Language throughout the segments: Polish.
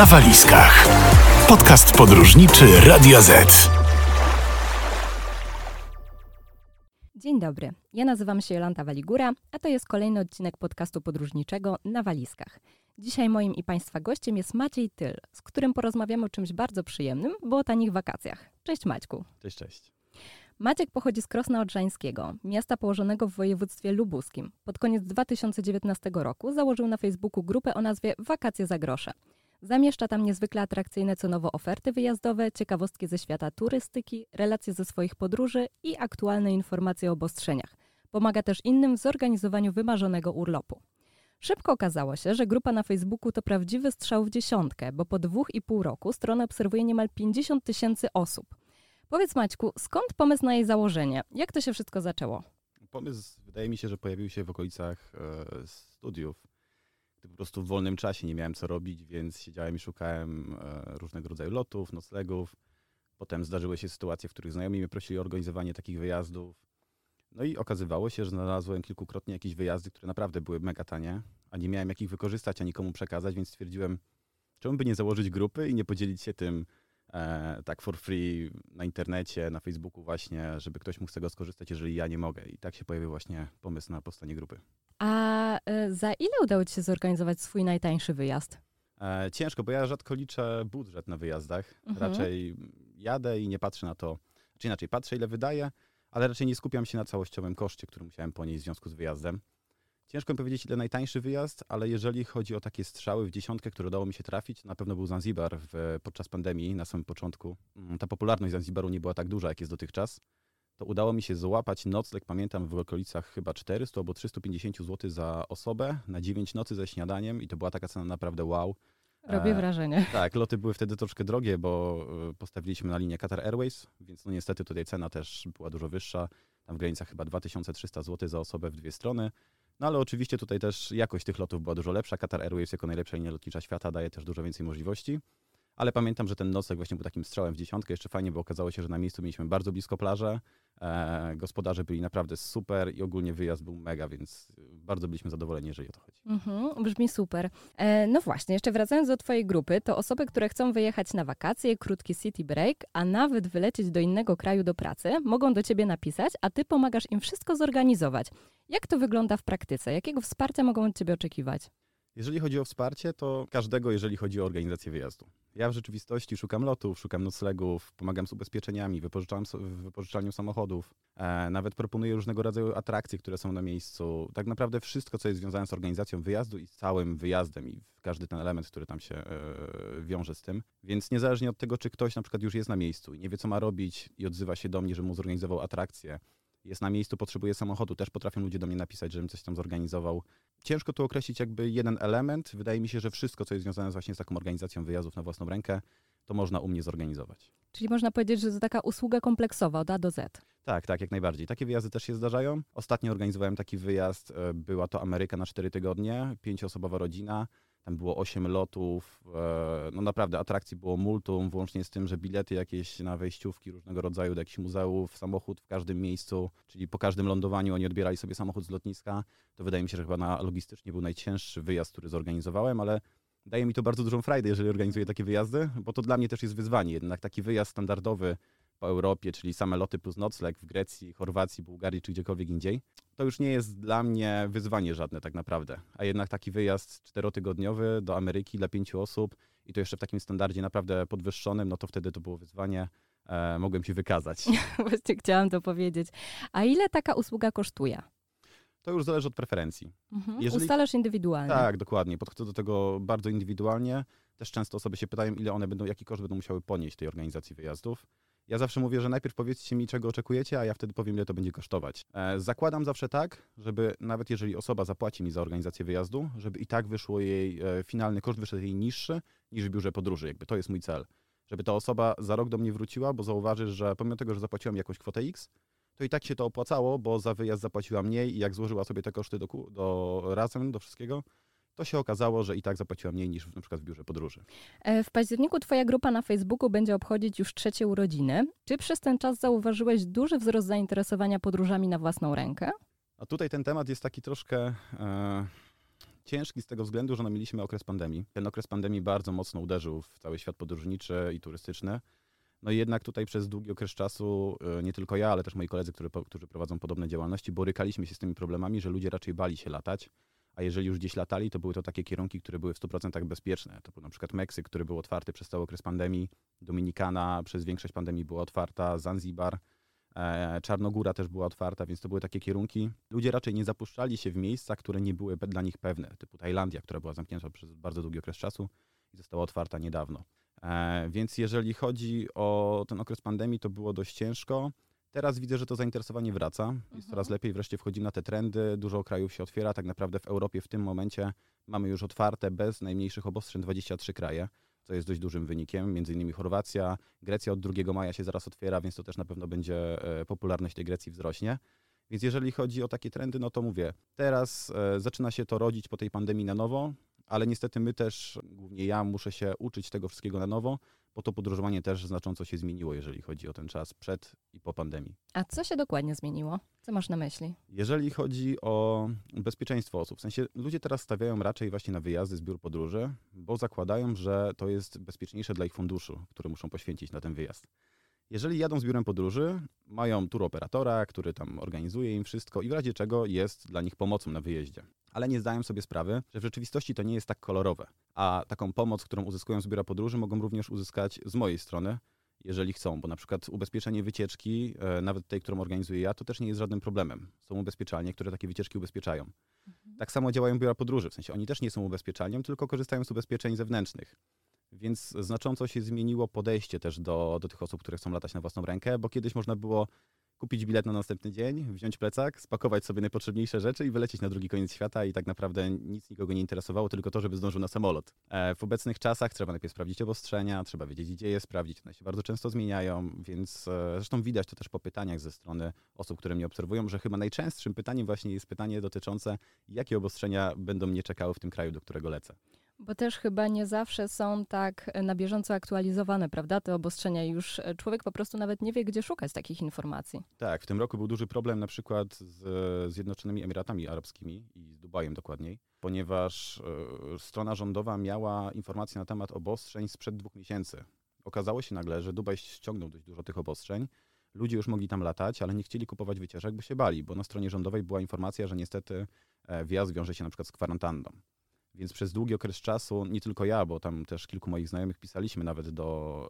na walizkach. Podcast podróżniczy Radio Z. Dzień dobry, ja nazywam się Jolanta Waligura, a to jest kolejny odcinek podcastu podróżniczego na walizkach. Dzisiaj moim i Państwa gościem jest Maciej Tyl, z którym porozmawiamy o czymś bardzo przyjemnym, bo o tanich wakacjach. Cześć Maćku. Cześć, cześć. Maciek pochodzi z Krosna Odrzańskiego, miasta położonego w województwie lubuskim. Pod koniec 2019 roku założył na Facebooku grupę o nazwie Wakacje za grosze. Zamieszcza tam niezwykle atrakcyjne cenowo oferty wyjazdowe, ciekawostki ze świata turystyki, relacje ze swoich podróży i aktualne informacje o obostrzeniach. Pomaga też innym w zorganizowaniu wymarzonego urlopu. Szybko okazało się, że grupa na Facebooku to prawdziwy strzał w dziesiątkę, bo po dwóch i pół roku stronę obserwuje niemal 50 tysięcy osób. Powiedz Maćku, skąd pomysł na jej założenie? Jak to się wszystko zaczęło? Pomysł wydaje mi się, że pojawił się w okolicach e, studiów. Gdy po prostu w wolnym czasie nie miałem co robić, więc siedziałem i szukałem e, różnego rodzaju lotów, noclegów. Potem zdarzyły się sytuacje, w których znajomi mnie prosili o organizowanie takich wyjazdów. No i okazywało się, że znalazłem kilkukrotnie jakieś wyjazdy, które naprawdę były mega tanie, a nie miałem jak ich wykorzystać, a nikomu przekazać, więc stwierdziłem, czemu by nie założyć grupy i nie podzielić się tym e, tak for free na internecie, na Facebooku właśnie, żeby ktoś mógł z tego skorzystać, jeżeli ja nie mogę. I tak się pojawił właśnie pomysł na powstanie grupy. A y, za ile udało Ci się zorganizować swój najtańszy wyjazd? E, ciężko, bo ja rzadko liczę budżet na wyjazdach. Mhm. Raczej jadę i nie patrzę na to, czy inaczej patrzę ile wydaję, ale raczej nie skupiam się na całościowym koszcie, który musiałem ponieść w związku z wyjazdem. Ciężko mi powiedzieć, ile najtańszy wyjazd, ale jeżeli chodzi o takie strzały w dziesiątkę, które udało mi się trafić, na pewno był Zanzibar w, podczas pandemii na samym początku. Mm, Ta popularność Zanzibaru nie była tak duża, jak jest dotychczas. To udało mi się złapać nocleg, pamiętam, w okolicach chyba 400 albo 350 zł za osobę na 9 nocy ze śniadaniem i to była taka cena naprawdę wow. Robię E, wrażenie. Tak, loty były wtedy troszkę drogie, bo y, postawiliśmy na linię Qatar Airways, więc no niestety tutaj cena też była dużo wyższa. Tam w granicach chyba 2300 zł za osobę w dwie strony. No ale oczywiście tutaj też jakość tych lotów była dużo lepsza. Qatar Airways jako najlepsza linia lotnicza świata daje też dużo więcej możliwości. Ale pamiętam, że ten nocleg właśnie był takim strzałem w dziesiątkę. Jeszcze fajnie, bo okazało się, że na miejscu mieliśmy bardzo blisko plażę. E, gospodarze byli naprawdę super i ogólnie wyjazd był mega, więc bardzo byliśmy zadowoleni, jeżeli o to chodzi. Mhm, brzmi super. E, no właśnie, jeszcze wracając do Twojej grupy, to osoby, które chcą wyjechać na wakacje, krótki city break, a nawet wylecieć do innego kraju do pracy, mogą do Ciebie napisać, a Ty pomagasz im wszystko zorganizować. Jak to wygląda w praktyce? Jakiego wsparcia mogą od Ciebie oczekiwać? Jeżeli chodzi o wsparcie, to każdego, jeżeli chodzi o organizację wyjazdu. Ja w rzeczywistości szukam lotów, szukam noclegów, pomagam z ubezpieczeniami, wypożyczam w wypożyczalniu samochodów, e, nawet proponuję różnego rodzaju atrakcje, które są na miejscu. Tak naprawdę wszystko, co jest związane z organizacją wyjazdu i z całym wyjazdem i każdy ten element, który tam się e, wiąże z tym. Więc niezależnie od tego, czy ktoś na przykład już jest na miejscu i nie wie, co ma robić i odzywa się do mnie, że mu zorganizował atrakcję, jest na miejscu, potrzebuje samochodu, też potrafią ludzie do mnie napisać, żebym coś tam zorganizował. Ciężko tu określić jakby jeden element. Wydaje mi się, że wszystko, co jest związane właśnie z taką organizacją wyjazdów na własną rękę, to można u mnie zorganizować. Czyli można powiedzieć, że to taka usługa kompleksowa od A do Z. Tak, tak, jak najbardziej. Takie wyjazdy też się zdarzają. Ostatnio organizowałem taki wyjazd, e, była to Ameryka na 4 tygodnie, pięcioosobowa rodzina. Tam było 8 lotów, e, no naprawdę atrakcji było multum, włącznie z tym, że bilety jakieś na wejściówki różnego rodzaju do jakichś muzeów, samochód w każdym miejscu, czyli po każdym lądowaniu oni odbierali sobie samochód z lotniska. To wydaje mi się, że chyba na logistycznie był najcięższy wyjazd, który zorganizowałem, ale daje mi to bardzo dużą frajdę, jeżeli organizuję takie wyjazdy, bo to dla mnie też jest wyzwanie. Jednak taki wyjazd standardowy po Europie, czyli same loty plus nocleg w Grecji, Chorwacji, Bułgarii czy gdziekolwiek indziej, to już nie jest dla mnie wyzwanie żadne tak naprawdę. A jednak taki wyjazd czterotygodniowy do Ameryki dla pięciu osób i to jeszcze w takim standardzie naprawdę podwyższonym, no to wtedy to było wyzwanie. E, mogłem się wykazać. Właśnie chciałam to powiedzieć. A ile taka usługa kosztuje? To już zależy od preferencji. Mhm. Jeżeli- Ustalasz indywidualnie. Tak, dokładnie. Podchodzę do tego bardzo indywidualnie. Też często osoby się pytają, ile one będą, jaki koszt będą musiały ponieść tej organizacji wyjazdów. Ja zawsze mówię, że najpierw powiedzcie mi, czego oczekujecie, a ja wtedy powiem, ile to będzie kosztować. E, zakładam zawsze tak, żeby nawet jeżeli osoba zapłaci mi za organizację wyjazdu, żeby i tak wyszło jej, e, finalny koszt wyszedł jej niższy niż w biurze podróży. Jakby to jest mój cel. Żeby ta osoba za rok do mnie wróciła, bo zauważy, że pomimo tego, że zapłaciłam jakąś kwotę X, to i tak się to opłacało, bo za wyjazd zapłaciła mniej i jak złożyła sobie te koszty do, do razem, do wszystkiego, to się okazało, że i tak zapłaciła mniej niż na przykład w biurze podróży. E, W październiku Twoja grupa na Facebooku będzie obchodzić już trzecie urodziny. Czy przez ten czas zauważyłeś duży wzrost zainteresowania podróżami na własną rękę? A tutaj ten temat jest taki troszkę e, ciężki z tego względu, że no mieliśmy okres pandemii. Ten okres pandemii bardzo mocno uderzył w cały świat podróżniczy i turystyczny. No i jednak tutaj przez długi okres czasu, e, nie tylko ja, ale też moi koledzy, którzy, którzy prowadzą podobne działalności, borykaliśmy się z tymi problemami, że ludzie raczej bali się latać, a jeżeli już gdzieś latali, to były to takie kierunki, które były w 100% bezpieczne. To był na przykład Meksyk, który był otwarty przez cały okres pandemii, Dominikana przez większość pandemii była otwarta, Zanzibar, e, Czarnogóra też była otwarta, więc to były takie kierunki. Ludzie raczej nie zapuszczali się w miejsca, które nie były dla nich pewne, typu Tajlandia, która była zamknięta przez bardzo długi okres czasu i została otwarta niedawno. E, więc jeżeli chodzi o ten okres pandemii, to było dość ciężko. Teraz widzę, że to zainteresowanie wraca. Jest mhm. coraz lepiej, wreszcie wchodzimy na te trendy. Dużo krajów się otwiera. Tak naprawdę w Europie w tym momencie mamy już otwarte bez najmniejszych obostrzeń 23 kraje, co jest dość dużym wynikiem. Między innymi Chorwacja, Grecja od 2 maja się zaraz otwiera, więc to też na pewno będzie e, popularność tej Grecji wzrośnie. Więc jeżeli chodzi o takie trendy, no to mówię, teraz e, zaczyna się to rodzić po tej pandemii na nowo ale niestety my też, głównie ja, muszę się uczyć tego wszystkiego na nowo, bo to podróżowanie też znacząco się zmieniło, jeżeli chodzi o ten czas przed i po pandemii. A co się dokładnie zmieniło? Co masz na myśli? Jeżeli chodzi o bezpieczeństwo osób, w sensie ludzie teraz stawiają raczej właśnie na wyjazdy z biur podróży, bo zakładają, że to jest bezpieczniejsze dla ich funduszu, który muszą poświęcić na ten wyjazd. Jeżeli jadą z biurem podróży, mają turoperatora, który tam organizuje im wszystko i w razie czego jest dla nich pomocą na wyjeździe ale nie zdają sobie sprawy, że w rzeczywistości to nie jest tak kolorowe. A taką pomoc, którą uzyskują z biura podróży, mogą również uzyskać z mojej strony, jeżeli chcą, bo na przykład ubezpieczenie wycieczki, e, nawet tej, którą organizuję ja, to też nie jest żadnym problemem. Są ubezpieczalnie, które takie wycieczki ubezpieczają. Mhm. Tak samo działają biura podróży, w sensie oni też nie są ubezpieczalnią, tylko korzystają z ubezpieczeń zewnętrznych. Więc znacząco się zmieniło podejście też do, do tych osób, które chcą latać na własną rękę, bo kiedyś można było kupić bilet na następny dzień, wziąć plecak, spakować sobie najpotrzebniejsze rzeczy i wylecieć na drugi koniec świata i tak naprawdę nic nikogo nie interesowało, tylko to, żeby zdążył na samolot. E, w obecnych czasach trzeba najpierw sprawdzić obostrzenia, trzeba wiedzieć, gdzie je sprawdzić, one się bardzo często zmieniają, więc e, zresztą widać to też po pytaniach ze strony osób, które mnie obserwują, że chyba najczęstszym pytaniem właśnie jest pytanie dotyczące, jakie obostrzenia będą mnie czekały w tym kraju, do którego lecę. Bo też chyba nie zawsze są tak e, na bieżąco aktualizowane, prawda, te obostrzenia. Już e, człowiek po prostu nawet nie wie, gdzie szukać takich informacji. Tak, w tym roku był duży problem na przykład z Zjednoczonymi Emiratami Arabskimi i z Dubajem dokładniej, ponieważ e, strona rządowa miała informacje na temat obostrzeń sprzed dwóch miesięcy. Okazało się nagle, że Dubaj ściągnął dość dużo tych obostrzeń. Ludzie już mogli tam latać, ale nie chcieli kupować wycieczek, bo się bali, bo na stronie rządowej była informacja, że niestety wjazd wiąże się na przykład z kwarantanną. Więc przez długi okres czasu, nie tylko ja, bo tam też kilku moich znajomych pisaliśmy nawet do,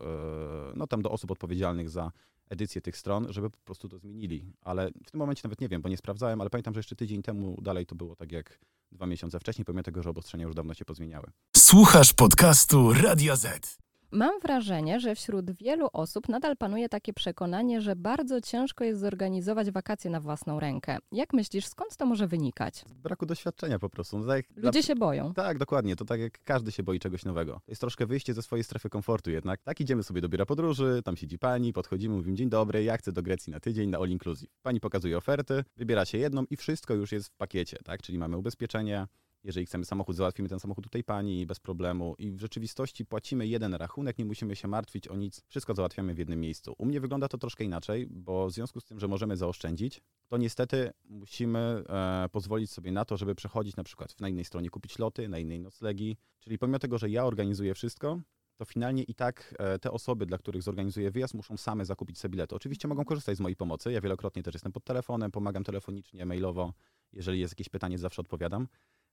e, no tam do osób odpowiedzialnych za edycję tych stron, żeby po prostu to zmienili. Ale w tym momencie nawet nie wiem, bo nie sprawdzałem, ale pamiętam, że jeszcze tydzień temu dalej to było tak jak dwa miesiące wcześniej, pomimo tego, że obostrzenia już dawno się pozmieniały. Słuchasz podcastu Radio Z. Mam wrażenie, że wśród wielu osób nadal panuje takie przekonanie, że bardzo ciężko jest zorganizować wakacje na własną rękę. Jak myślisz, skąd to może wynikać? Z braku doświadczenia po prostu. No tak Ludzie się boją. Tak, dokładnie. To tak jak każdy się boi czegoś nowego. To jest troszkę wyjście ze swojej strefy komfortu jednak. Tak idziemy sobie do biura podróży, tam siedzi pani, podchodzimy, mówimy dzień dobry, ja chcę do Grecji na tydzień, na all inclusive. Pani pokazuje oferty, wybiera się jedną i wszystko już jest w pakiecie, tak? Czyli mamy ubezpieczenie, jeżeli chcemy samochód, załatwimy ten samochód u tej pani bez problemu i w rzeczywistości płacimy jeden rachunek, nie musimy się martwić o nic, wszystko załatwiamy w jednym miejscu. U mnie wygląda to troszkę inaczej, bo w związku z tym, że możemy zaoszczędzić, to niestety musimy e, pozwolić sobie na to, żeby przechodzić na przykład na innej stronie kupić loty, na innej noclegi, czyli pomimo tego, że ja organizuję wszystko, to finalnie i tak e, te osoby, dla których zorganizuję wyjazd, muszą same zakupić sobie bilety. Oczywiście mogą korzystać z mojej pomocy. Ja wielokrotnie też jestem pod telefonem, pomagam telefonicznie, mailowo. Jeżeli jest jakieś pytanie, zawsze odpowiadam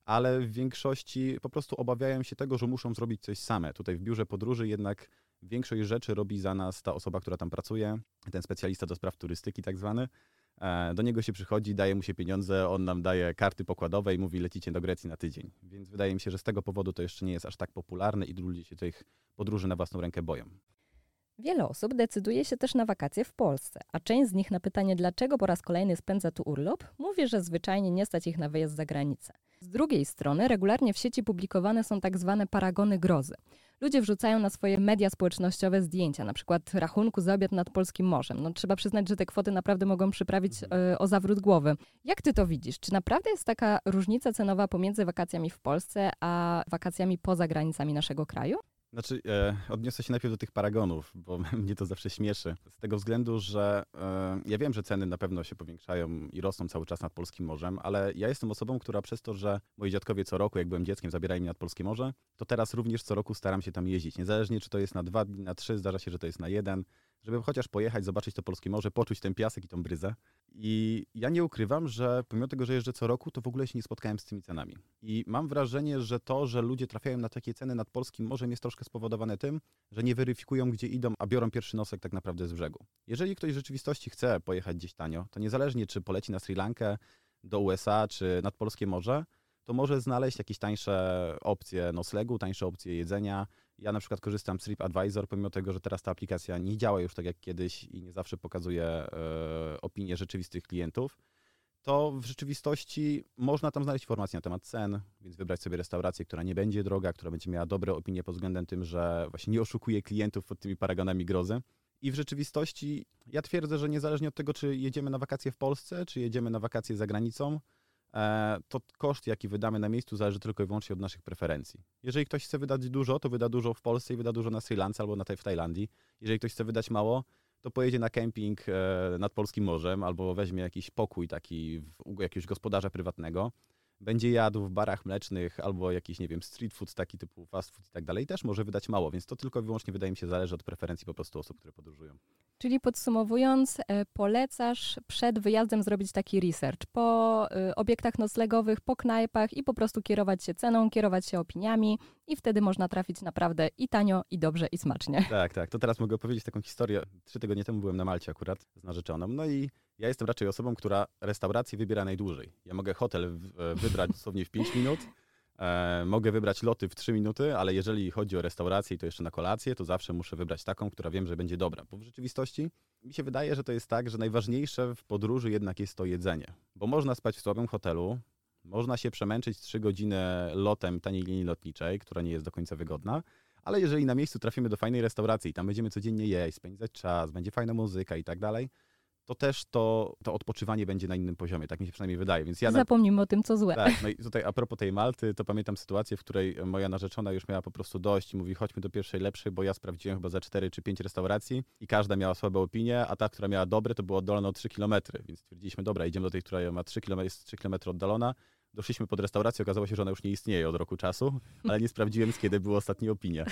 ale w większości po prostu obawiają się tego, że muszą zrobić coś same. Tutaj w biurze podróży jednak większość rzeczy robi za nas ta osoba, która tam pracuje, ten specjalista do spraw turystyki tak zwany. E, do niego się przychodzi, daje mu się pieniądze, on nam daje karty pokładowe i mówi lecicie do Grecji na tydzień. Więc wydaje mi się, że z tego powodu to jeszcze nie jest aż tak popularne i ludzie się tych podróży na własną rękę boją. Wiele osób decyduje się też na wakacje w Polsce, a część z nich na pytanie, dlaczego po raz kolejny spędza tu urlop, mówi, że zwyczajnie nie stać ich na wyjazd za granicę. Z drugiej strony regularnie w sieci publikowane są tak zwane paragony grozy. Ludzie wrzucają na swoje media społecznościowe zdjęcia, na przykład rachunku za obiad nad polskim morzem. No, trzeba przyznać, że te kwoty naprawdę mogą przyprawić y, o zawrót głowy. Jak ty to widzisz? Czy naprawdę jest taka różnica cenowa pomiędzy wakacjami w Polsce a wakacjami poza granicami naszego kraju? Znaczy, e, odniosę się najpierw do tych paragonów, bo mnie to zawsze śmieszy. Z tego względu, że e, ja wiem, że ceny na pewno się powiększają i rosną cały czas nad Polskim Morzem, ale ja jestem osobą, która przez to, że moi dziadkowie co roku, jak byłem dzieckiem, zabierali mnie nad Polskie Morze, to teraz również co roku staram się tam jeździć. Niezależnie, czy to jest na dwa dni, na trzy, zdarza się, że to jest na jeden żeby chociaż pojechać, zobaczyć to polskie morze, poczuć ten piasek i tą bryzę. I ja nie ukrywam, że pomimo tego, że jeżdżę co roku, to w ogóle się nie spotkałem z tymi cenami. I mam wrażenie, że to, że ludzie trafiają na takie ceny nad polskim morzem jest troszkę spowodowane tym, że nie weryfikują, gdzie idą, a biorą pierwszy nosek tak naprawdę z brzegu. Jeżeli ktoś w rzeczywistości chce pojechać gdzieś tanio, to niezależnie czy poleci na Sri Lankę, do USA, czy nad polskie morze, to może znaleźć jakieś tańsze opcje noclegu, tańsze opcje jedzenia, ja na przykład korzystam z TripAdvisor, pomimo tego, że teraz ta aplikacja nie działa już tak jak kiedyś i nie zawsze pokazuje e, opinie rzeczywistych klientów, to w rzeczywistości można tam znaleźć informacje na temat cen, więc wybrać sobie restaurację, która nie będzie droga, która będzie miała dobre opinie pod względem tym, że właśnie nie oszukuje klientów pod tymi paragonami grozy. I w rzeczywistości ja twierdzę, że niezależnie od tego, czy jedziemy na wakacje w Polsce, czy jedziemy na wakacje za granicą, to koszt, jaki wydamy na miejscu, zależy tylko i wyłącznie od naszych preferencji. Jeżeli ktoś chce wydać dużo, to wyda dużo w Polsce i wyda dużo na Sri Lance albo na w Tajlandii. Jeżeli ktoś chce wydać mało, to pojedzie na kemping e, nad Polskim Morzem albo weźmie jakiś pokój taki u jakiegoś gospodarza prywatnego będzie jadł w barach mlecznych albo jakiś, nie wiem, street food, taki typu fast food i tak dalej, też może wydać mało, więc to tylko i wyłącznie wydaje mi się zależy od preferencji po prostu osób, które podróżują. Czyli podsumowując, e, polecasz przed wyjazdem zrobić taki research po e, obiektach noclegowych, po knajpach i po prostu kierować się ceną, kierować się opiniami i wtedy można trafić naprawdę i tanio, i dobrze, i smacznie. Tak, tak. To teraz mogę opowiedzieć taką historię. Trzy tygodnie temu byłem na Malcie akurat z narzeczoną, no i ja jestem raczej osobą, która restaurację wybiera najdłużej. Ja mogę hotel e, wybrać dosłownie w 5 minut, e, mogę wybrać loty w 3 minuty, ale jeżeli chodzi o restaurację i to jeszcze na kolację, to zawsze muszę wybrać taką, która wiem, że będzie dobra. Bo w rzeczywistości mi się wydaje, że to jest tak, że najważniejsze w podróży jednak jest to jedzenie. Bo można spać w słabym hotelu, można się przemęczyć 3 godziny lotem taniej linii lotniczej, która nie jest do końca wygodna, ale jeżeli na miejscu trafimy do fajnej restauracji tam będziemy codziennie jeść, spędzać czas, będzie fajna muzyka i tak dalej, to też to, to odpoczywanie będzie na innym poziomie. Tak mi się przynajmniej wydaje. Więc ja Zapomnijmy o tym, co złe. Tak, no i tutaj a propos tej Malty, to pamiętam sytuację, w której moja narzeczona już miała po prostu dość i mówi, chodźmy do pierwszej lepszej, bo ja sprawdziłem chyba za 4 czy 5 restauracji i każda miała słabe opinie, a ta, która miała dobre, to była oddalona o 3 km. Więc stwierdziliśmy, dobra, idziemy do tej, która ma 3 km, jest 3 km oddalona, Doszliśmy pod restaurację, okazało się, że ona już nie istnieje od roku czasu, ale nie sprawdziłem, z kiedy były ostatnie opinie.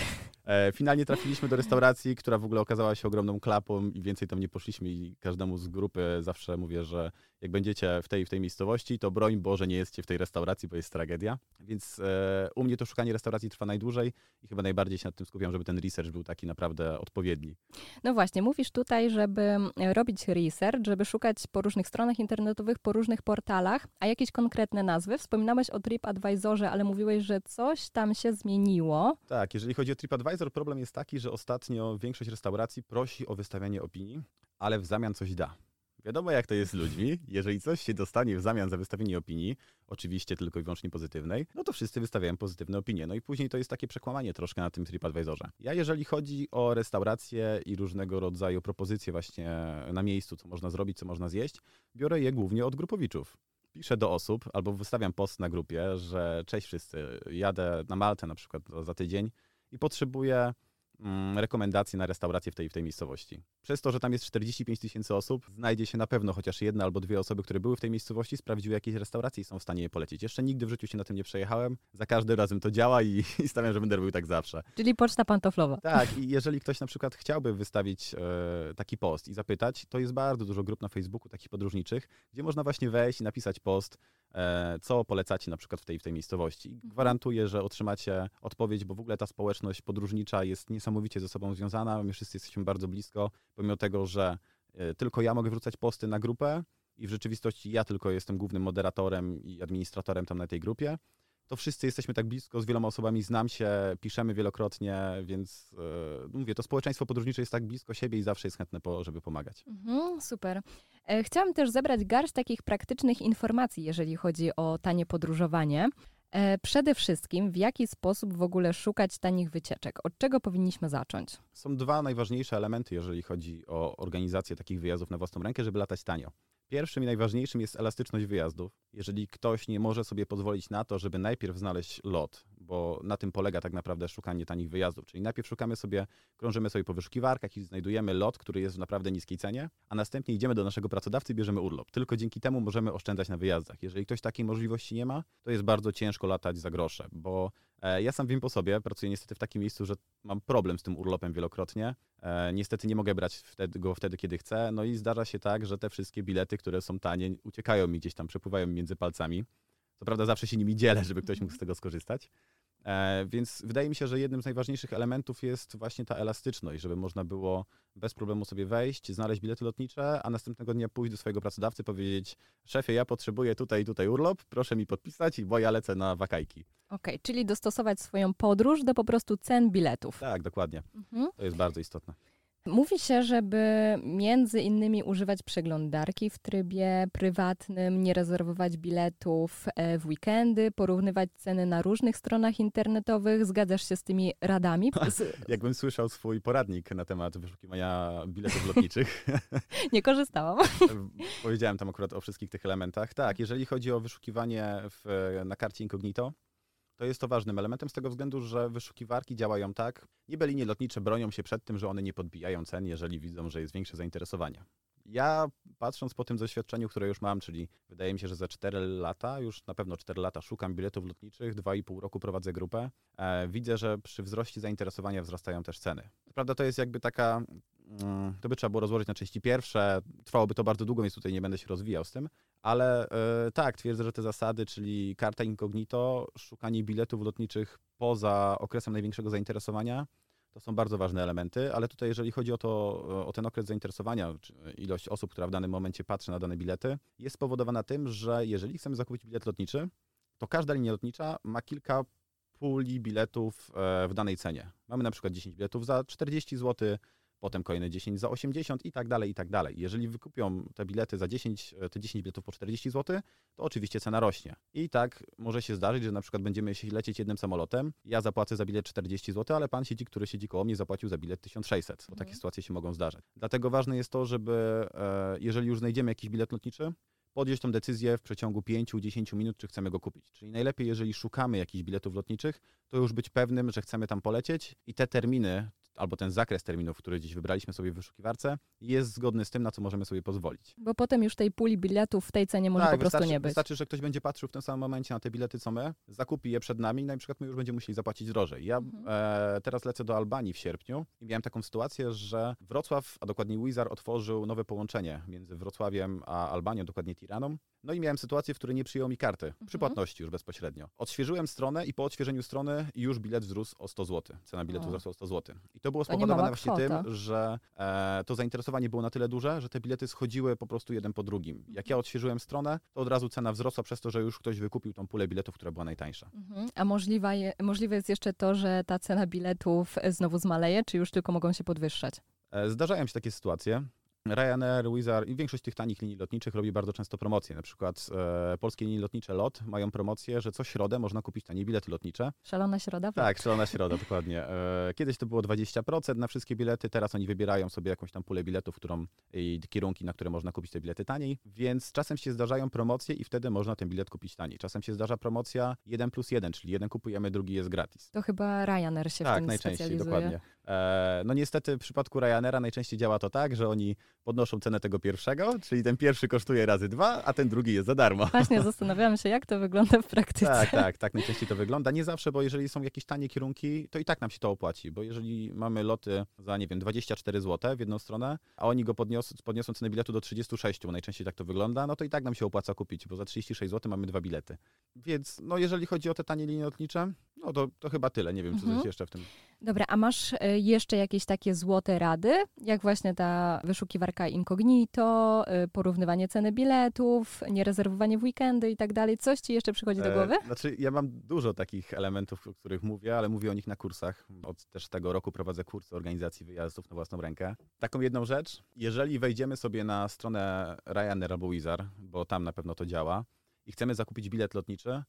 E, finalnie trafiliśmy do restauracji, która w ogóle okazała się ogromną klapą i więcej tam nie poszliśmy i każdemu z grupy zawsze mówię, że jak będziecie w tej w tej miejscowości, to broń Boże nie jesteście w tej restauracji, bo jest tragedia. Więc e, u mnie to szukanie restauracji trwa najdłużej i chyba najbardziej się nad tym skupiam, żeby ten research był taki naprawdę odpowiedni. No właśnie, mówisz tutaj, żeby robić research, żeby szukać po różnych stronach internetowych, po różnych portalach, a jakieś konkretne nazwy? Wspominałeś o TripAdvisorze, ale mówiłeś, że coś tam się zmieniło. Tak, jeżeli chodzi o TripAdvisor, problem jest taki, że ostatnio większość restauracji prosi o wystawianie opinii, ale w zamian coś da. Wiadomo, jak to jest z ludźmi. Jeżeli coś się dostanie w zamian za wystawienie opinii, oczywiście tylko i wyłącznie pozytywnej, no to wszyscy wystawiają pozytywne opinie. No i później to jest takie przekłamanie troszkę na tym TripAdvisorze. Ja, jeżeli chodzi o restauracje i różnego rodzaju propozycje właśnie na miejscu, co można zrobić, co można zjeść, biorę je głównie od grupowiczów piszę do osób albo wystawiam post na grupie, że cześć wszyscy, jadę na Maltę na przykład za tydzień i potrzebuję rekomendacje na restauracje w tej, w tej miejscowości. Przez to, że tam jest 45 tysięcy osób, znajdzie się na pewno chociaż jedna albo dwie osoby, które były w tej miejscowości, sprawdziły jakieś restauracje i są w stanie je polecić. Jeszcze nigdy w życiu się na tym nie przejechałem. Za każdym razem to działa i, i stawiam, że będę robił tak zawsze. Czyli poczta pantoflowa. Tak, i jeżeli ktoś na przykład chciałby wystawić e, taki post i zapytać, to jest bardzo dużo grup na Facebooku takich podróżniczych, gdzie można właśnie wejść i napisać post, co polecacie na przykład w tej, w tej miejscowości. Mhm. Gwarantuję, że otrzymacie odpowiedź, bo w ogóle ta społeczność podróżnicza jest niesamowicie ze sobą związana. My wszyscy jesteśmy bardzo blisko, pomimo tego, że e, tylko ja mogę wrzucać posty na grupę i w rzeczywistości ja tylko jestem głównym moderatorem i administratorem tam na tej grupie to wszyscy jesteśmy tak blisko, z wieloma osobami znam się, piszemy wielokrotnie, więc yy, mówię, to społeczeństwo podróżnicze jest tak blisko siebie i zawsze jest chętne, po, żeby pomagać. Mhm, super. E, chciałam też zebrać garść takich praktycznych informacji, jeżeli chodzi o tanie podróżowanie. E, przede wszystkim, w jaki sposób w ogóle szukać tanich wycieczek? Od czego powinniśmy zacząć? Są dwa najważniejsze elementy, jeżeli chodzi o organizację takich wyjazdów na własną rękę, żeby latać tanio. Pierwszym i najważniejszym jest elastyczność wyjazdów. Jeżeli ktoś nie może sobie pozwolić na to, żeby najpierw znaleźć lot, bo na tym polega tak naprawdę szukanie tanich wyjazdów. Czyli najpierw szukamy sobie, krążymy sobie po wyszukiwarkach i znajdujemy lot, który jest w naprawdę niskiej cenie, a następnie idziemy do naszego pracodawcy i bierzemy urlop. Tylko dzięki temu możemy oszczędzać na wyjazdach. Jeżeli ktoś takiej możliwości nie ma, to jest bardzo ciężko latać za grosze, bo e, ja sam wiem po sobie, pracuję niestety w takim miejscu, że mam problem z tym urlopem wielokrotnie. E, niestety nie mogę brać go wtedy, kiedy chcę. No i zdarza się tak, że te wszystkie bilety, które są tanie, uciekają mi gdzieś tam, przepływają między palcami. Co prawda zawsze się nimi dzielę, żeby ktoś mógł z tego skorzystać. E, więc wydaje mi się, że jednym z najważniejszych elementów jest właśnie ta elastyczność, żeby można było bez problemu sobie wejść, znaleźć bilety lotnicze, a następnego dnia pójść do swojego pracodawcy, powiedzieć szefie, ja potrzebuję tutaj i tutaj urlop, proszę mi podpisać, bo ja lecę na wakajki. Okej, czyli dostosować swoją podróż do po prostu cen biletów. Tak, dokładnie. Mhm. To jest bardzo istotne. Mówi się, żeby między innymi używać przeglądarki w trybie prywatnym, nie rezerwować biletów e, w weekendy, porównywać ceny na różnych stronach internetowych. Zgadzasz się z tymi radami? Jakbym słyszał swój poradnik na temat wyszukiwania biletów lotniczych, nie korzystałam. powiedziałem tam akurat o wszystkich tych elementach. Tak, jeżeli chodzi o wyszukiwanie w, na karcie incognito, to jest to ważnym elementem z tego względu, że wyszukiwarki działają tak, niby linie lotnicze bronią się przed tym, że one nie podbijają cen, jeżeli widzą, że jest większe zainteresowanie. Ja patrząc po tym doświadczeniu, które już mam, czyli wydaje mi się, że za 4 lata, już na pewno 4 lata szukam biletów lotniczych, 2,5 roku prowadzę grupę, e, widzę, że przy wzroście zainteresowania wzrastają też ceny. Prawda, to jest jakby taka, mm, to by trzeba było rozłożyć na części pierwsze, trwałoby to bardzo długo, więc tutaj nie będę się rozwijał z tym, ale e, tak, twierdzę, że te zasady, czyli karta incognito, szukanie biletów lotniczych poza okresem największego zainteresowania, to są bardzo ważne elementy, ale tutaj jeżeli chodzi o, to, o ten okres zainteresowania, ilość osób, która w danym momencie patrzy na dane bilety, jest spowodowana tym, że jeżeli chcemy zakupić bilet lotniczy, to każda linia lotnicza ma kilka puli biletów e, w danej cenie. Mamy na przykład 10 biletów za 40 zł, potem kolejne 10 za 80 i tak dalej, i tak dalej. Jeżeli wykupią te bilety za 10, te 10 biletów po 40 zł, to oczywiście cena rośnie. I tak może się zdarzyć, że na przykład będziemy się lecieć jednym samolotem, ja zapłacę za bilet 40 zł, ale pan siedzi, który siedzi koło mnie, zapłacił za bilet 1600, bo Mhm. takie sytuacje się mogą zdarzać. Dlatego ważne jest to, żeby e, jeżeli już znajdziemy jakiś bilet lotniczy, podjąć tą decyzję w przeciągu 5-10 minut, czy chcemy go kupić. Czyli najlepiej, jeżeli szukamy jakichś biletów lotniczych, to już być pewnym, że chcemy tam polecieć i te terminy, albo ten zakres terminów, który gdzieś wybraliśmy sobie w wyszukiwarce, jest zgodny z tym, na co możemy sobie pozwolić. Bo potem już tej puli biletów w tej cenie może po prostu Tak, wystarczy, nie być. wystarczy, że ktoś będzie patrzył w tym samym momencie na te bilety, co my, zakupi je przed nami, no i na przykład my już będziemy musieli zapłacić drożej. Ja Mhm. e, teraz lecę do Albanii w sierpniu i miałem taką sytuację, że Wrocław, a dokładniej Wizar otworzył nowe połączenie między Wrocławiem a Albanią, dokładnie Tiraną. No i miałem sytuację, w której nie przyjął mi karty, Mhm. przy płatności już bezpośrednio. Odświeżyłem stronę i po odświeżeniu strony już bilet wzrósł o 100 zł. Cena biletu O. wzrosła o 100 zł. I to było spowodowane właśnie kwota. tym, że e, to zainteresowanie było na tyle duże, że te bilety schodziły po prostu jeden po drugim. Jak ja odświeżyłem stronę, to od razu cena wzrosła przez to, że już ktoś wykupił tą pulę biletów, która była najtańsza. Mhm. A możliwa je, możliwe jest jeszcze to, że ta cena biletów znowu zmaleje, czy już tylko mogą się podwyższać? E, Zdarzają się takie sytuacje. Ryanair, Wizard i większość tych tanich linii lotniczych robi bardzo często promocje. Na przykład e, polskie linie lotnicze LOT mają promocję, że co środę można kupić tanie bilety lotnicze. Szalona środa? Tak, szalona środa, dokładnie. E, Kiedyś to było 20% na wszystkie bilety, teraz oni wybierają sobie jakąś tam pulę biletów, którą i kierunki, na które można kupić te bilety taniej, więc czasem się zdarzają promocje i wtedy można ten bilet kupić taniej. Czasem się zdarza promocja 1 plus 1, czyli jeden kupujemy, drugi jest gratis. To chyba Ryanair się w tak, tym najczęściej, specjalizuje. dokładnie. E, no niestety w przypadku Ryanaira najczęściej działa to tak, że oni podnoszą cenę tego pierwszego, czyli ten pierwszy kosztuje razy dwa, a ten drugi jest za darmo. Właśnie zastanawiałam się, jak to wygląda w praktyce. Tak, tak, tak najczęściej to wygląda. Nie zawsze, bo jeżeli są jakieś tanie kierunki, to i tak nam się to opłaci, bo jeżeli mamy loty za, nie wiem, 24 zł w jedną stronę, a oni go podniosą, podniosą cenę biletu do 36, bo najczęściej tak to wygląda, no to i tak nam się opłaca kupić, bo za 36 zł mamy dwa bilety. Więc no jeżeli chodzi o te tanie linie lotnicze, no to, to chyba tyle. Nie wiem, czy Mhm. coś jeszcze w tym Dobra, a masz e, jeszcze jakieś takie złote rady, jak właśnie ta wyszukiwarka incognito, e, porównywanie ceny biletów, nierezerwowanie w weekendy i tak dalej? Coś ci jeszcze przychodzi do E, głowy? Znaczy, ja mam dużo takich elementów, o których mówię, ale mówię o nich na kursach. Od też tego roku prowadzę kursy organizacji wyjazdów na własną rękę. Taką jedną rzecz, jeżeli wejdziemy sobie na stronę Ryanair albo Wizar, bo tam na pewno to działa, i chcemy zakupić bilet lotniczy,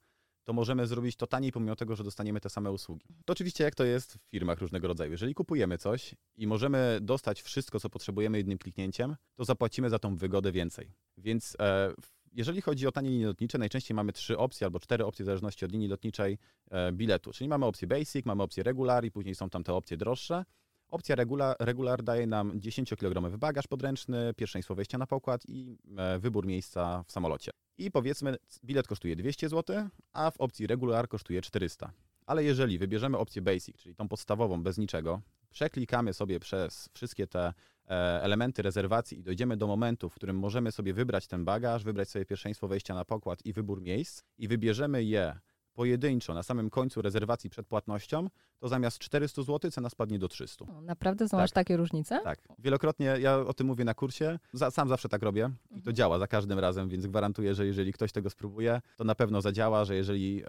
to możemy zrobić to taniej, pomimo tego, że dostaniemy te same usługi. To oczywiście jak to jest w firmach różnego rodzaju. Jeżeli kupujemy coś i możemy dostać wszystko, co potrzebujemy jednym kliknięciem, to zapłacimy za tą wygodę więcej. Więc e, Jeżeli chodzi o tanie linie lotnicze, najczęściej mamy trzy opcje albo cztery opcje w zależności od linii lotniczej e, biletu. Czyli mamy opcję basic, mamy opcję regular i później są tam te opcje droższe. Opcja regular, regular daje nam 10-kilogramowy bagaż podręczny, pierwszeństwo wejścia na pokład i e, wybór miejsca w samolocie. I powiedzmy, bilet kosztuje 200 zł, a w opcji regular kosztuje 400. Ale jeżeli wybierzemy opcję basic, czyli tą podstawową bez niczego, przeklikamy sobie przez wszystkie te e, elementy rezerwacji i dojdziemy do momentu, w którym możemy sobie wybrać ten bagaż, wybrać sobie pierwszeństwo wejścia na pokład i wybór miejsc i wybierzemy je pojedynczo na samym końcu rezerwacji przed płatnością, to zamiast 400 zł cena spadnie do 300. O, naprawdę są Tak. aż takie różnice? Tak. Wielokrotnie ja o tym mówię na kursie. Za, sam zawsze tak robię i to Mhm. działa za każdym razem, więc gwarantuję, że jeżeli ktoś tego spróbuje, to na pewno zadziała, że jeżeli e,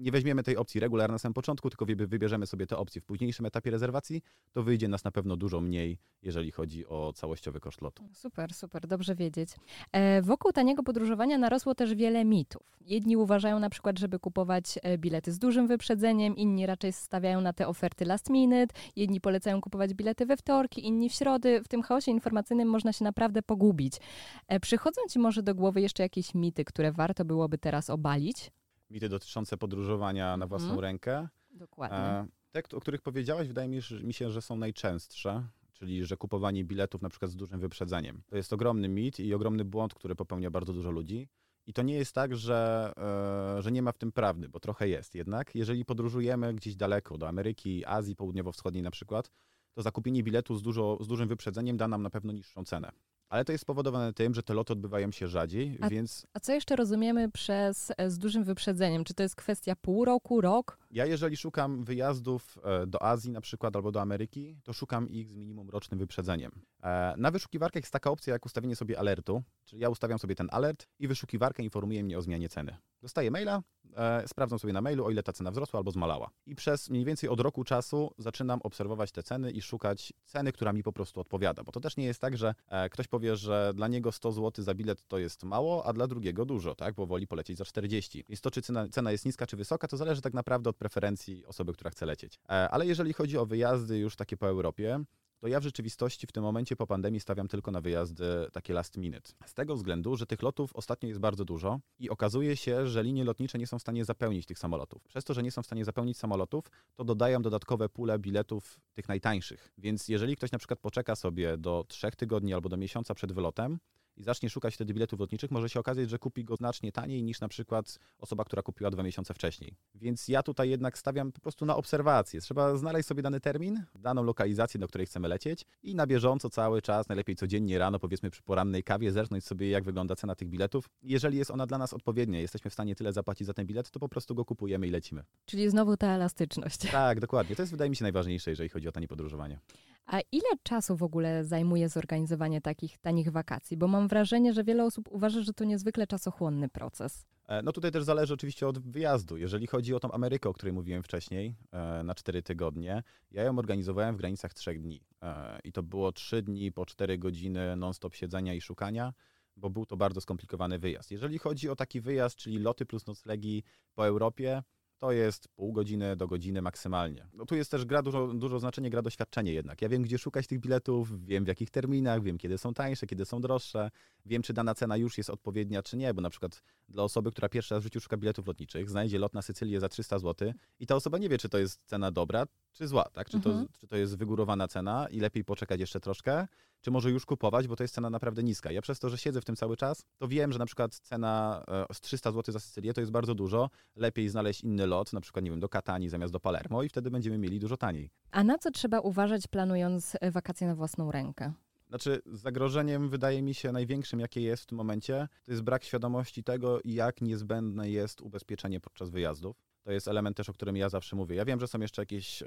nie weźmiemy tej opcji regular na samym początku, tylko wybi- wybierzemy sobie te opcje w późniejszym etapie rezerwacji, to wyjdzie nas na pewno dużo mniej, jeżeli chodzi o całościowy koszt lotu. Super, super, dobrze wiedzieć. E, wokół taniego podróżowania narosło też wiele mitów. Jedni uważają na przykład, żeby kupować e, bilety z dużym wyprzedzeniem, inni raczej stawiają na te oferty last minute, jedni polecają kupować bilety we wtorki, inni w środy. W tym chaosie informacyjnym można się naprawdę pogubić. E, przychodzą ci może do głowy jeszcze jakieś mity, które warto byłoby teraz obalić? Mity dotyczące podróżowania na własną Mhm. rękę. Dokładnie. E, te, o których powiedziałaś, wydaje mi się, że- mi się, że są najczęstsze, czyli że kupowanie biletów na przykład z dużym wyprzedzeniem. To jest ogromny mit i ogromny błąd, który popełnia bardzo dużo ludzi. I to nie jest tak, że, e, że nie ma w tym prawdy, bo trochę jest jednak. Jeżeli podróżujemy gdzieś daleko, do Ameryki, Azji Południowo-Wschodniej na przykład, to zakupienie biletu z, dużo, z dużym wyprzedzeniem da nam na pewno niższą cenę. Ale to jest spowodowane tym, że te loty odbywają się rzadziej, A- więc A co jeszcze rozumiemy przez e, z dużym wyprzedzeniem? Czy to jest kwestia pół roku, rok? Ja jeżeli szukam wyjazdów e, do Azji na przykład albo do Ameryki, to szukam ich z minimum rocznym wyprzedzeniem. E, Na wyszukiwarkach jest taka opcja jak ustawienie sobie alertu, czyli ja ustawiam sobie ten alert i wyszukiwarka informuje mnie o zmianie ceny. Dostaję maila, e, sprawdzam sobie na mailu, o ile ta cena wzrosła albo zmalała. I przez mniej więcej od roku czasu zaczynam obserwować te ceny i szukać ceny, która mi po prostu odpowiada. Bo to też nie jest tak, że e, ktoś powie, że dla niego 100 zł za bilet to jest mało, a dla drugiego dużo, tak? Bo woli polecieć za 40. Więc to, czy cena, cena jest niska, czy wysoka, to zależy tak naprawdę od preferencji osoby, która chce lecieć. E, Ale jeżeli chodzi o wyjazdy już takie po Europie, to ja w rzeczywistości w tym momencie po pandemii stawiam tylko na wyjazdy takie last minute. Z tego względu, że tych lotów ostatnio jest bardzo dużo i okazuje się, że linie lotnicze nie są w stanie zapełnić tych samolotów. Przez to, że nie są w stanie zapełnić samolotów, to dodają dodatkowe pule biletów tych najtańszych. Więc jeżeli ktoś na przykład poczeka sobie do trzech tygodni albo do miesiąca przed wylotem, i zacznie szukać wtedy biletów lotniczych, może się okazać, że kupi go znacznie taniej niż na przykład osoba, która kupiła dwa miesiące wcześniej. Więc ja tutaj jednak stawiam po prostu na obserwację. Trzeba znaleźć sobie dany termin, daną lokalizację, do której chcemy lecieć i na bieżąco cały czas, najlepiej codziennie rano, powiedzmy przy porannej kawie, zerknąć sobie, jak wygląda cena tych biletów. Jeżeli jest ona dla nas odpowiednia, jesteśmy w stanie tyle zapłacić za ten bilet, to po prostu go kupujemy i lecimy. Czyli znowu ta elastyczność. Tak, dokładnie. To jest wydaje mi się najważniejsze, jeżeli chodzi o tanie podróżowanie. A ile czasu w ogóle zajmuje zorganizowanie takich tanich wakacji? Bo mam wrażenie, że wiele osób uważa, że to niezwykle czasochłonny proces. E, No tutaj też zależy oczywiście od wyjazdu. Jeżeli chodzi o tą Amerykę, o której mówiłem wcześniej, e, na 4 tygodnie, ja ją organizowałem w granicach 3 dni. E, I to było 3 dni po 4 godziny non-stop siedzenia i szukania, bo był to bardzo skomplikowany wyjazd. Jeżeli chodzi o taki wyjazd, czyli loty plus noclegi po Europie, to jest pół godziny do godziny maksymalnie. No tu jest też gra, dużo, dużo znaczenie gra doświadczenie jednak. Ja wiem, gdzie szukać tych biletów, wiem w jakich terminach, wiem kiedy są tańsze, kiedy są droższe, wiem czy dana cena już jest odpowiednia, czy nie, bo na przykład dla osoby, która pierwszy raz w życiu szuka biletów lotniczych, znajdzie lot na Sycylię za 300 zł i ta osoba nie wie, czy to jest cena dobra, czy zła, tak? Czy, Mhm. to, czy to jest wygórowana cena i lepiej poczekać jeszcze troszkę, czy może już kupować, bo to jest cena naprawdę niska. Ja przez to, że siedzę w tym cały czas, to wiem, że na przykład cena e, z 300 zł za Sycylię to jest bardzo dużo. Lepiej znaleźć inny lot, na przykład, nie wiem, do Katani zamiast do Palermo i wtedy będziemy mieli dużo taniej. A na co trzeba uważać, planując e, wakacje na własną rękę? Znaczy, zagrożeniem wydaje mi się największym, jakie jest w tym momencie, to jest brak świadomości tego, jak niezbędne jest ubezpieczenie podczas wyjazdów. To jest element też, o którym ja zawsze mówię. Ja wiem, że są jeszcze jakieś, e,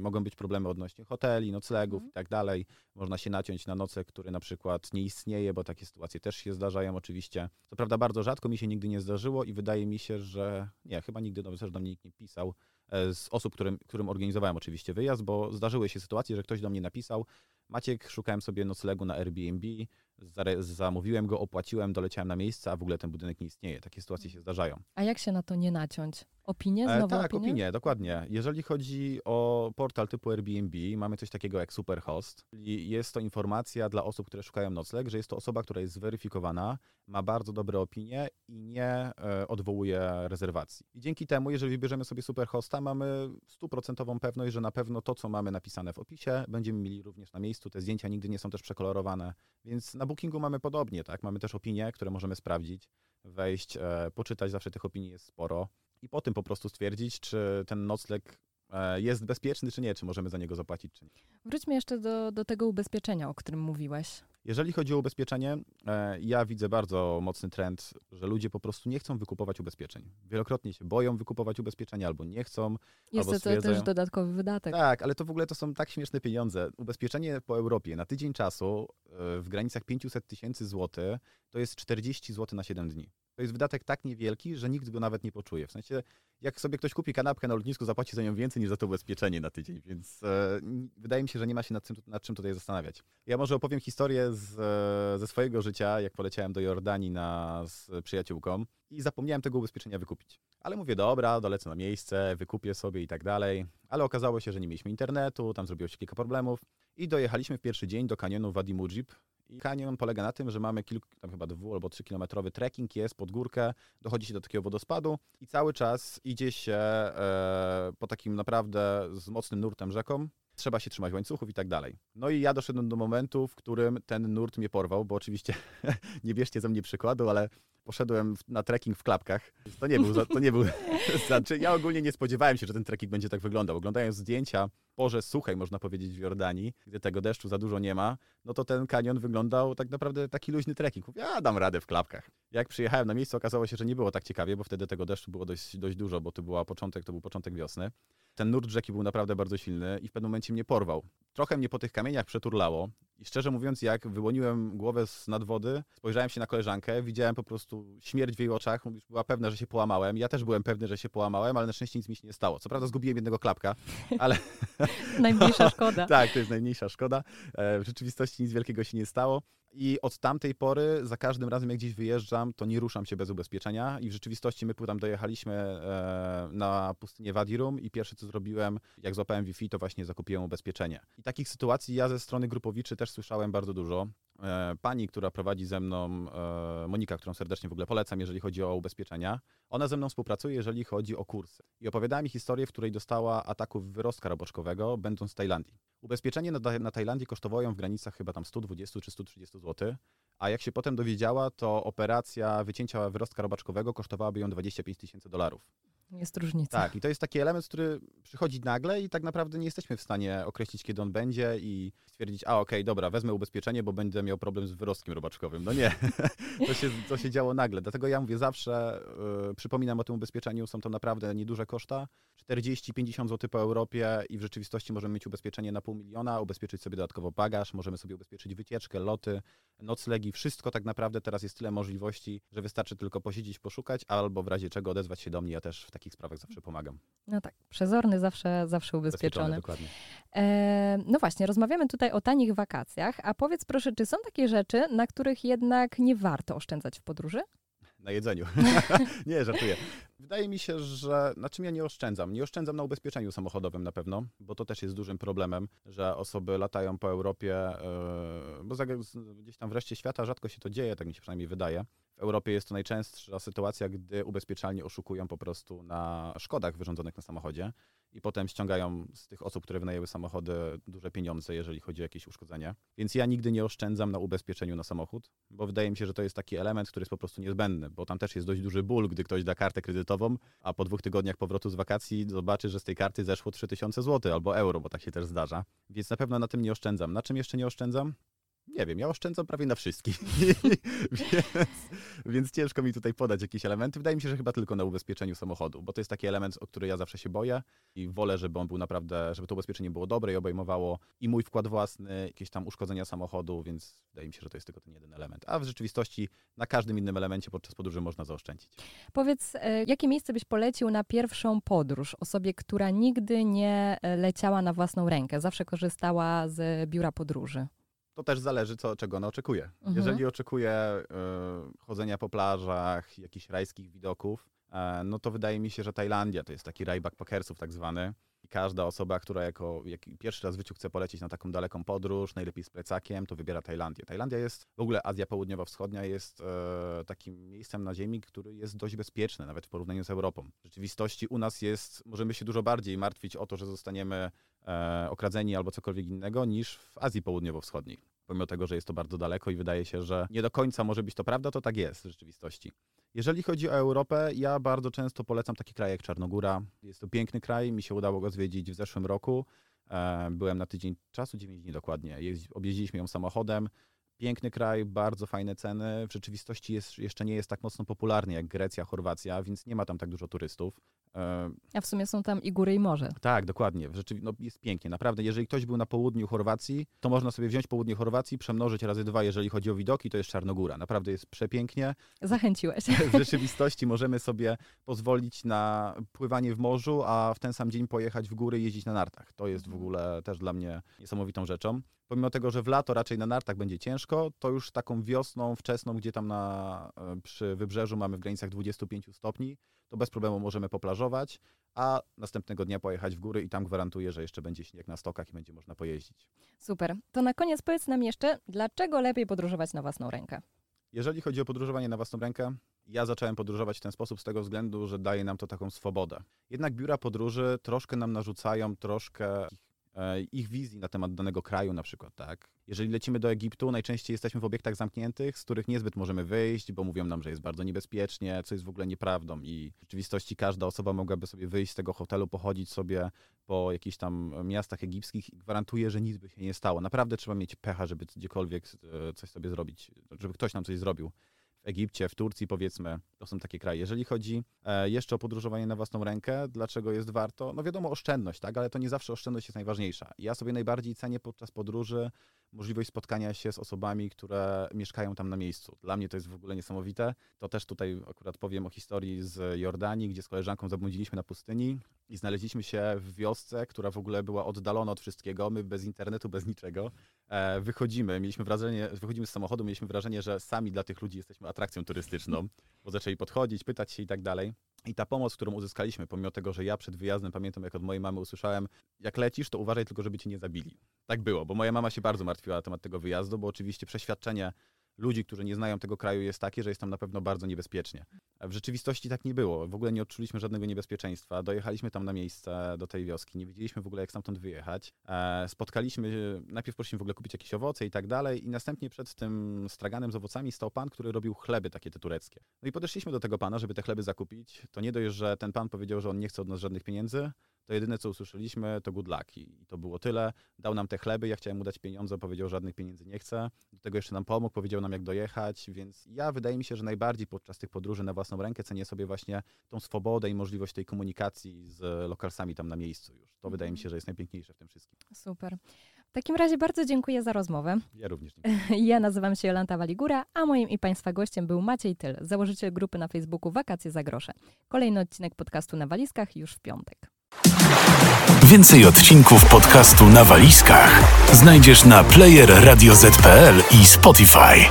mogą być problemy odnośnie hoteli, noclegów Mhm. i tak dalej. Można się naciąć na nocleg, który na przykład nie istnieje, bo takie sytuacje też się zdarzają oczywiście. Co prawda bardzo rzadko mi się nigdy nie zdarzyło i wydaje mi się, że nie, chyba nigdy do, też do mnie nikt nie pisał e, z osób, którym, którym organizowałem oczywiście wyjazd, bo zdarzyły się sytuacje, że ktoś do mnie napisał, Maciek, szukałem sobie noclegu na Airbnb, zamówiłem go, opłaciłem, doleciałem na miejsce, a w ogóle ten budynek nie istnieje. Takie sytuacje się zdarzają. A jak się na to nie naciąć? Opinie? E, Znowu tak, opinie? opinie, dokładnie. Jeżeli chodzi o portal typu Airbnb, mamy coś takiego jak Superhost. Czyli jest to informacja dla osób, które szukają nocleg, że jest to osoba, która jest zweryfikowana, ma bardzo dobre opinie i nie e, odwołuje rezerwacji. I dzięki temu, jeżeli wybierzemy sobie Superhosta, mamy stuprocentową pewność, że na pewno to, co mamy napisane w opisie, będziemy mieli również na miejscu. Te zdjęcia nigdy nie są też przekolorowane, więc na Bookingu mamy podobnie, tak? Mamy też opinie, które możemy sprawdzić, wejść, e, poczytać, zawsze tych opinii jest sporo i po tym po prostu stwierdzić, czy ten nocleg e, jest bezpieczny, czy nie, czy możemy za niego zapłacić, czy nie. Wróćmy jeszcze do, do tego ubezpieczenia, o którym mówiłeś. Jeżeli chodzi o ubezpieczenie, e, ja widzę bardzo mocny trend, że ludzie po prostu nie chcą wykupować ubezpieczeń. Wielokrotnie się boją wykupować ubezpieczenia albo nie chcą. Jest Albo to, to też stwierdzają- dodatkowy wydatek. Tak, ale to w ogóle to są tak śmieszne pieniądze. Ubezpieczenie po Europie na tydzień czasu e, w granicach 500 tysięcy złotych to jest 40 zł na 7 dni. To jest wydatek tak niewielki, że nikt go nawet nie poczuje. W sensie, jak sobie ktoś kupi kanapkę na lotnisku, zapłaci za nią więcej niż za to ubezpieczenie na tydzień, więc e, wydaje mi się, że nie ma się nad, czym, nad czym tutaj zastanawiać. Ja może opowiem historię z, e, ze swojego życia, jak poleciałem do Jordanii na, z przyjaciółką i zapomniałem tego ubezpieczenia wykupić. Ale mówię, dobra, dolecę na miejsce, wykupię sobie i tak dalej. Ale okazało się, że nie mieliśmy internetu, tam zrobiło się kilka problemów i dojechaliśmy w pierwszy dzień do kanionu Wadi Mujib. I kanion polega na tym, że mamy kilku, tam chyba dwu albo trzy kilometrowy trekking, jest pod górkę, dochodzi się do takiego wodospadu i cały czas idzie się e, po takim naprawdę z mocnym nurtem rzeką. Trzeba się trzymać łańcuchów i tak dalej. No i ja doszedłem do momentu, w którym ten nurt mnie porwał, bo oczywiście nie bierzcie ze mnie przykładu, ale poszedłem na trekking w klapkach. To nie był, za- to nie był znaczy, ja ogólnie nie spodziewałem się, że ten trekking będzie tak wyglądał. Oglądając zdjęcia porze suchej, można powiedzieć, w Jordanii, gdzie tego deszczu za dużo nie ma, no to ten kanion wyglądał tak naprawdę taki luźny trekking. Mówię, ja dam radę w klapkach. Jak przyjechałem na miejsce, okazało się, że nie było tak ciekawie, bo wtedy tego deszczu było dość, dość dużo, bo to była początek, to był początek wiosny. Ten nurt rzeki był naprawdę bardzo silny i w pewnym momencie mnie porwał. Trochę mnie po tych kamieniach przeturlało i szczerze mówiąc, jak wyłoniłem głowę z nad wody, spojrzałem się na koleżankę, widziałem po prostu śmierć w jej oczach, już była pewna, że się połamałem. Ja też byłem pewny, że się połamałem, ale na szczęście nic mi się nie stało. Co prawda zgubiłem jednego klapka, ale Najmniejsza szkoda. tak, to jest najmniejsza szkoda. E, W rzeczywistości nic wielkiego się nie stało. I od tamtej pory, za każdym razem jak gdzieś wyjeżdżam, to nie ruszam się bez ubezpieczenia. I w rzeczywistości my tam dojechaliśmy e, na pustynię Wadirum i pierwsze co zrobiłem, jak złapałem Wi-Fi, to właśnie zakupiłem ubezpieczenie. I takich sytuacji ja ze strony grupowiczy też słyszałem bardzo dużo. E, Pani, która prowadzi ze mną, e, Monika, którą serdecznie w ogóle polecam, jeżeli chodzi o ubezpieczenia, ona ze mną współpracuje, jeżeli chodzi o kursy. I opowiadała mi historię, w której dostała ataków wyrostka robaczkowego, będąc w Tajlandii. Ubezpieczenie na, na Tajlandii kosztowało ją w granicach chyba tam 120 czy 130 zł, a jak się potem dowiedziała, to operacja wycięcia wyrostka robaczkowego kosztowałaby ją 25 tysięcy dolarów. Jest różnica. Tak, i to jest taki element, który przychodzi nagle i tak naprawdę nie jesteśmy w stanie określić, kiedy on będzie i stwierdzić, a okej, dobra, wezmę ubezpieczenie, bo będę miał problem z wyrostkiem robaczkowym. No nie, to się, to się działo nagle. Dlatego ja mówię zawsze, yy, przypominam o tym ubezpieczeniu, są to naprawdę nieduże koszta, 40-50 zł po Europie i w rzeczywistości możemy mieć ubezpieczenie na pół miliona, ubezpieczyć sobie dodatkowo bagaż, możemy sobie ubezpieczyć wycieczkę, loty, noclegi, wszystko tak naprawdę teraz jest tyle możliwości, że wystarczy tylko posiedzieć, poszukać, albo w razie czego odezwać się do mnie, ja też w takich sprawach zawsze pomagam. No tak, przezorny zawsze, zawsze ubezpieczony. dokładnie. E, no właśnie, rozmawiamy tutaj o tanich wakacjach, a powiedz proszę, czy są takie rzeczy, na których jednak nie warto oszczędzać w podróży? Na jedzeniu. nie, żartuję. Wydaje mi się, że na czym ja nie oszczędzam? Nie oszczędzam na ubezpieczeniu samochodowym na pewno, bo to też jest dużym problemem, że osoby latają po Europie, yy, bo gdzieś tam wreszcie świata rzadko się to dzieje, tak mi się przynajmniej wydaje. W Europie jest to najczęstsza sytuacja, gdy ubezpieczalnie oszukują po prostu na szkodach wyrządzonych na samochodzie i potem ściągają z tych osób, które wynajęły samochody, duże pieniądze, jeżeli chodzi o jakieś uszkodzenie. Więc ja nigdy nie oszczędzam na ubezpieczeniu na samochód, bo wydaje mi się, że to jest taki element, który jest po prostu niezbędny, bo tam też jest dość duży ból, gdy ktoś da kartę kredytową, a po dwóch tygodniach powrotu z wakacji zobaczy, że z tej karty zeszło 3000 zł albo euro, bo tak się też zdarza. Więc na pewno na tym nie oszczędzam. Na czym jeszcze nie oszczędzam? Nie wiem, ja oszczędzam prawie na wszystkich, więc, więc ciężko mi tutaj podać jakieś elementy. Wydaje mi się, że chyba tylko na ubezpieczeniu samochodu, bo to jest taki element, o który ja zawsze się boję i wolę, żeby on był naprawdę, żeby to ubezpieczenie było dobre i obejmowało i mój wkład własny, jakieś tam uszkodzenia samochodu, więc wydaje mi się, że to jest tylko ten jeden element. A w rzeczywistości na każdym innym elemencie podczas podróży można zaoszczędzić. Powiedz, e, jakie miejsce byś polecił na pierwszą podróż osobie, która nigdy nie e, leciała na własną rękę, zawsze korzystała z biura podróży? To też zależy, co, czego ona oczekuje. Mhm. Jeżeli oczekuje y, chodzenia po plażach, jakichś rajskich widoków, e, no to wydaje mi się, że Tajlandia to jest taki raj backpackersów tak zwany. I każda osoba, która jako jak pierwszy raz w życiu chce polecieć na taką daleką podróż, najlepiej z plecakiem, to wybiera Tajlandię. Tajlandia jest, w ogóle Azja Południowo-Wschodnia jest e, takim miejscem na ziemi, który jest dość bezpieczny, nawet w porównaniu z Europą. W rzeczywistości u nas jest, możemy się dużo bardziej martwić o to, że zostaniemy e, okradzeni albo cokolwiek innego, niż w Azji Południowo-Wschodniej. Pomimo tego, że jest to bardzo daleko i wydaje się, że nie do końca może być to prawda, to tak jest w rzeczywistości. Jeżeli chodzi o Europę, ja bardzo często polecam taki kraj jak Czarnogóra. Jest to piękny kraj, mi się udało go zwiedzić w zeszłym roku. E, byłem na tydzień czasu, 9 dni dokładnie. Objeździliśmy ją samochodem. Piękny kraj, bardzo fajne ceny. W rzeczywistości jest, jeszcze nie jest tak mocno popularny jak Grecja, Chorwacja, więc nie ma tam tak dużo turystów. E, A w sumie są tam i góry, i morze. Tak, dokładnie. Rzeczywi- no, jest pięknie. Naprawdę, jeżeli ktoś był na południu Chorwacji, to można sobie wziąć południe Chorwacji, przemnożyć razy dwa, jeżeli chodzi o widoki, to jest Czarnogóra. Naprawdę jest przepięknie. Zachęciłeś. W rzeczywistości możemy sobie pozwolić na pływanie w morzu, a w ten sam dzień pojechać w góry i jeździć na nartach. To jest w Mhm. ogóle też dla mnie niesamowitą rzeczą. Pomimo tego, że w lato raczej na nartach będzie ciężko, to już taką wiosną wczesną, gdzie tam na, e, przy wybrzeżu mamy w granicach 25 stopni, to bez problemu możemy poplażować, a następnego dnia pojechać w góry i tam gwarantuję, że jeszcze będzie śnieg na stokach i będzie można pojeździć. Super. To na koniec powiedz nam jeszcze, dlaczego lepiej podróżować na własną rękę? Jeżeli chodzi o podróżowanie na własną rękę, ja zacząłem podróżować w ten sposób z tego względu, że daje nam to taką swobodę. Jednak biura podróży troszkę nam narzucają troszkę ich, e, ich wizji na temat danego kraju na przykład, tak? Jeżeli lecimy do Egiptu, najczęściej jesteśmy w obiektach zamkniętych, z których niezbyt możemy wyjść, bo mówią nam, że jest bardzo niebezpiecznie, co jest w ogóle nieprawdą i w rzeczywistości każda osoba mogłaby sobie wyjść z tego hotelu, pochodzić sobie po jakichś tam miastach egipskich i gwarantuję, że nic by się nie stało. Naprawdę trzeba mieć pecha, żeby gdziekolwiek e, coś sobie zrobić, żeby ktoś nam coś zrobił. Egipcie, w Turcji powiedzmy, to są takie kraje. Jeżeli chodzi e, jeszcze o podróżowanie na własną rękę, dlaczego jest warto? No wiadomo, oszczędność, tak, ale to nie zawsze oszczędność jest najważniejsza. Ja sobie najbardziej cenię podczas podróży możliwość spotkania się z osobami, które mieszkają tam na miejscu. Dla mnie to jest w ogóle niesamowite. To też tutaj akurat powiem o historii z Jordanii, gdzie z koleżanką zabłądziliśmy na pustyni i znaleźliśmy się w wiosce, która w ogóle była oddalona od wszystkiego. My bez internetu, bez niczego. E, wychodzimy, mieliśmy wrażenie, wychodzimy z samochodu, mieliśmy wrażenie, że sami dla tych ludzi jesteśmy atrakcją turystyczną, bo zaczęli podchodzić, pytać się i tak dalej. I ta pomoc, którą uzyskaliśmy, pomimo tego, że ja przed wyjazdem, pamiętam jak od mojej mamy usłyszałem, jak lecisz, to uważaj tylko, żeby cię nie zabili. Tak było, bo moja mama się bardzo martwiła na temat tego wyjazdu, bo oczywiście przeświadczenie ludzi, którzy nie znają tego kraju, jest takie, że jest tam na pewno bardzo niebezpiecznie. W rzeczywistości tak nie było. W ogóle nie odczuliśmy żadnego niebezpieczeństwa. Dojechaliśmy tam na miejsce do tej wioski, nie wiedzieliśmy w ogóle, jak stamtąd wyjechać. E, spotkaliśmy, najpierw prosiliśmy w ogóle kupić jakieś owoce i tak dalej, i następnie przed tym straganem z owocami stał pan, który robił chleby takie te tureckie. No i podeszliśmy do tego pana, żeby te chleby zakupić. To nie dość, że ten pan powiedział, że on nie chce od nas żadnych pieniędzy, to jedyne, co usłyszeliśmy, to good luck. I to było tyle. Dał nam te chleby, ja chciałem mu dać pieniądze, powiedział, że żadnych pieniędzy nie chce. Do tego jeszcze nam pomógł, powiedział nam, jak dojechać, więc ja wydaje mi się, że najbardziej podczas tych podróży na własną rękę cenię sobie właśnie tą swobodę i możliwość tej komunikacji z lokalsami tam na miejscu już. To wydaje mi się, że jest najpiękniejsze w tym wszystkim. Super. W takim razie bardzo dziękuję za rozmowę. Ja również dziękuję. Ja nazywam się Jolanta Waligura, a moim i Państwa gościem był Maciej Tyl, założyciel grupy na Facebooku Wakacje za grosze. Kolejny odcinek podcastu na walizkach już w piątek. Więcej odcinków podcastu na walizkach znajdziesz na player radioz.pl i Spotify.